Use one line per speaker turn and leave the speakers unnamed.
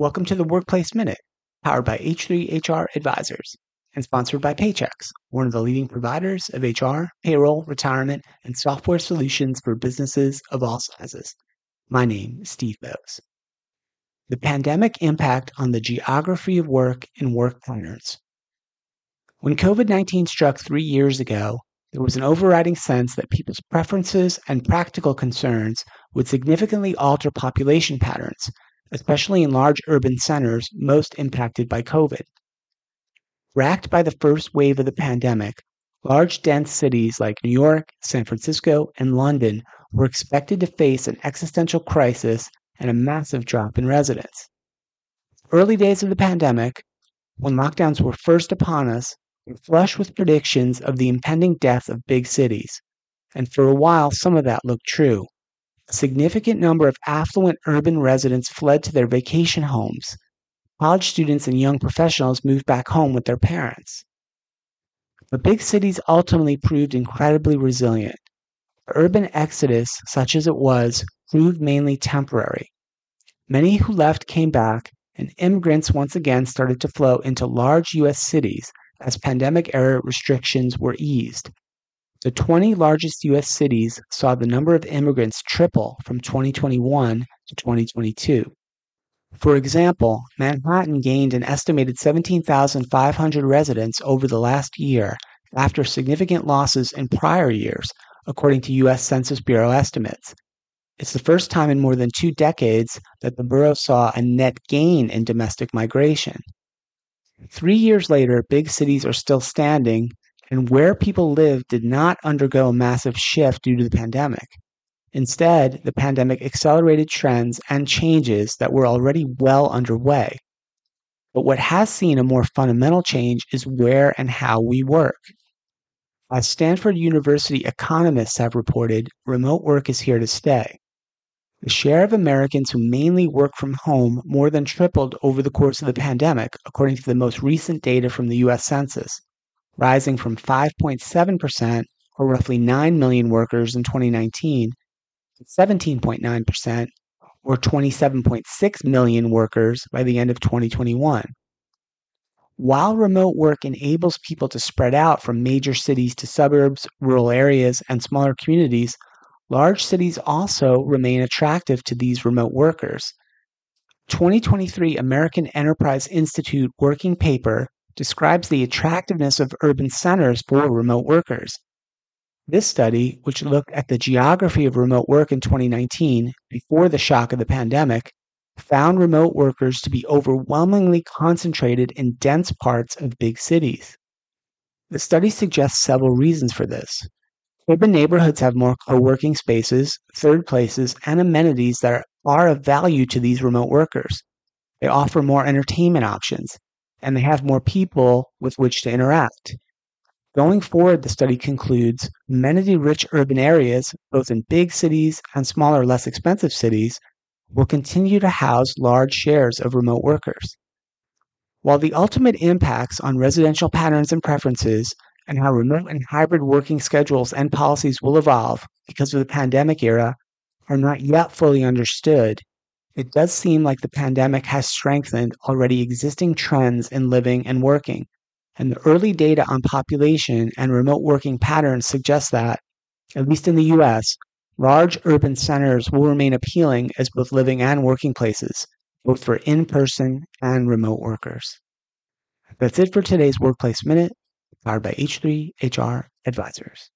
Welcome to the Workplace Minute, powered by H3HR Advisors and sponsored by Paychex, one of the leading providers of HR, payroll, retirement, and software solutions for businesses of all sizes. My name is Steve Boese. The pandemic impact on the geography of work and work patterns. When COVID 19 struck three years ago, there was an overriding sense that people's preferences and practical concerns would significantly alter population patterns especially in large urban centers most impacted by COVID. Racked by the first wave of the pandemic, large dense cities like New York, San Francisco, and London were expected to face an existential crisis and a massive drop in residents. Early days of the pandemic, when lockdowns were first upon us, were flush with predictions of the impending death of big cities. And for a while, some of that looked true. A significant number of affluent urban residents fled to their vacation homes. College students and young professionals moved back home with their parents. But big cities ultimately proved incredibly resilient. The urban exodus, such as it was, proved mainly temporary. Many who left came back, and immigrants once again started to flow into large U.S. cities as pandemic era restrictions were eased. The 20 largest U.S. cities saw the number of immigrants triple from 2021 to 2022. For example, Manhattan gained an estimated 17,500 residents over the last year after significant losses in prior years, according to U.S. Census Bureau estimates. It's the first time in more than two decades that the borough saw a net gain in domestic migration. Three years later, big cities are still standing, and where people live did not undergo a massive shift due to the pandemic. Instead, the pandemic accelerated trends and changes that were already well underway. But what has seen a more fundamental change is where and how we work. As Stanford University economists have reported, remote work is here to stay. The share of Americans who mainly work from home more than tripled over the course of the pandemic, according to the most recent data from the US Census rising from 5.7%, or roughly 9 million workers in 2019, to 17.9%, or 27.6 million workers by the end of 2021. While remote work enables people to spread out from major cities to suburbs, rural areas, and smaller communities, large cities also remain attractive to these remote workers. 2023 American Enterprise Institute working paper describes the attractiveness of urban centers for remote workers. This study, which looked at the geography of remote work in 2019 before the shock of the pandemic, found remote workers to be overwhelmingly concentrated in dense parts of big cities. The study suggests several reasons for this. Urban neighborhoods have more co working spaces, third places, and amenities that are of value to these remote workers. They offer more entertainment options, and they have more people with which to interact. Going forward, the study concludes amenity rich urban areas, both in big cities and smaller, less expensive cities, will continue to house large shares of remote workers. While the ultimate impacts on residential patterns and preferences and how remote and hybrid working schedules and policies will evolve because of the pandemic era are not yet fully understood, it does seem like the pandemic has strengthened already existing trends in living and working. And the early data on population and remote working patterns suggests that, at least in the US, large urban centers will remain appealing as both living and working places, both for in person and remote workers. That's it for today's Workplace Minute, powered by H3 HR Advisors.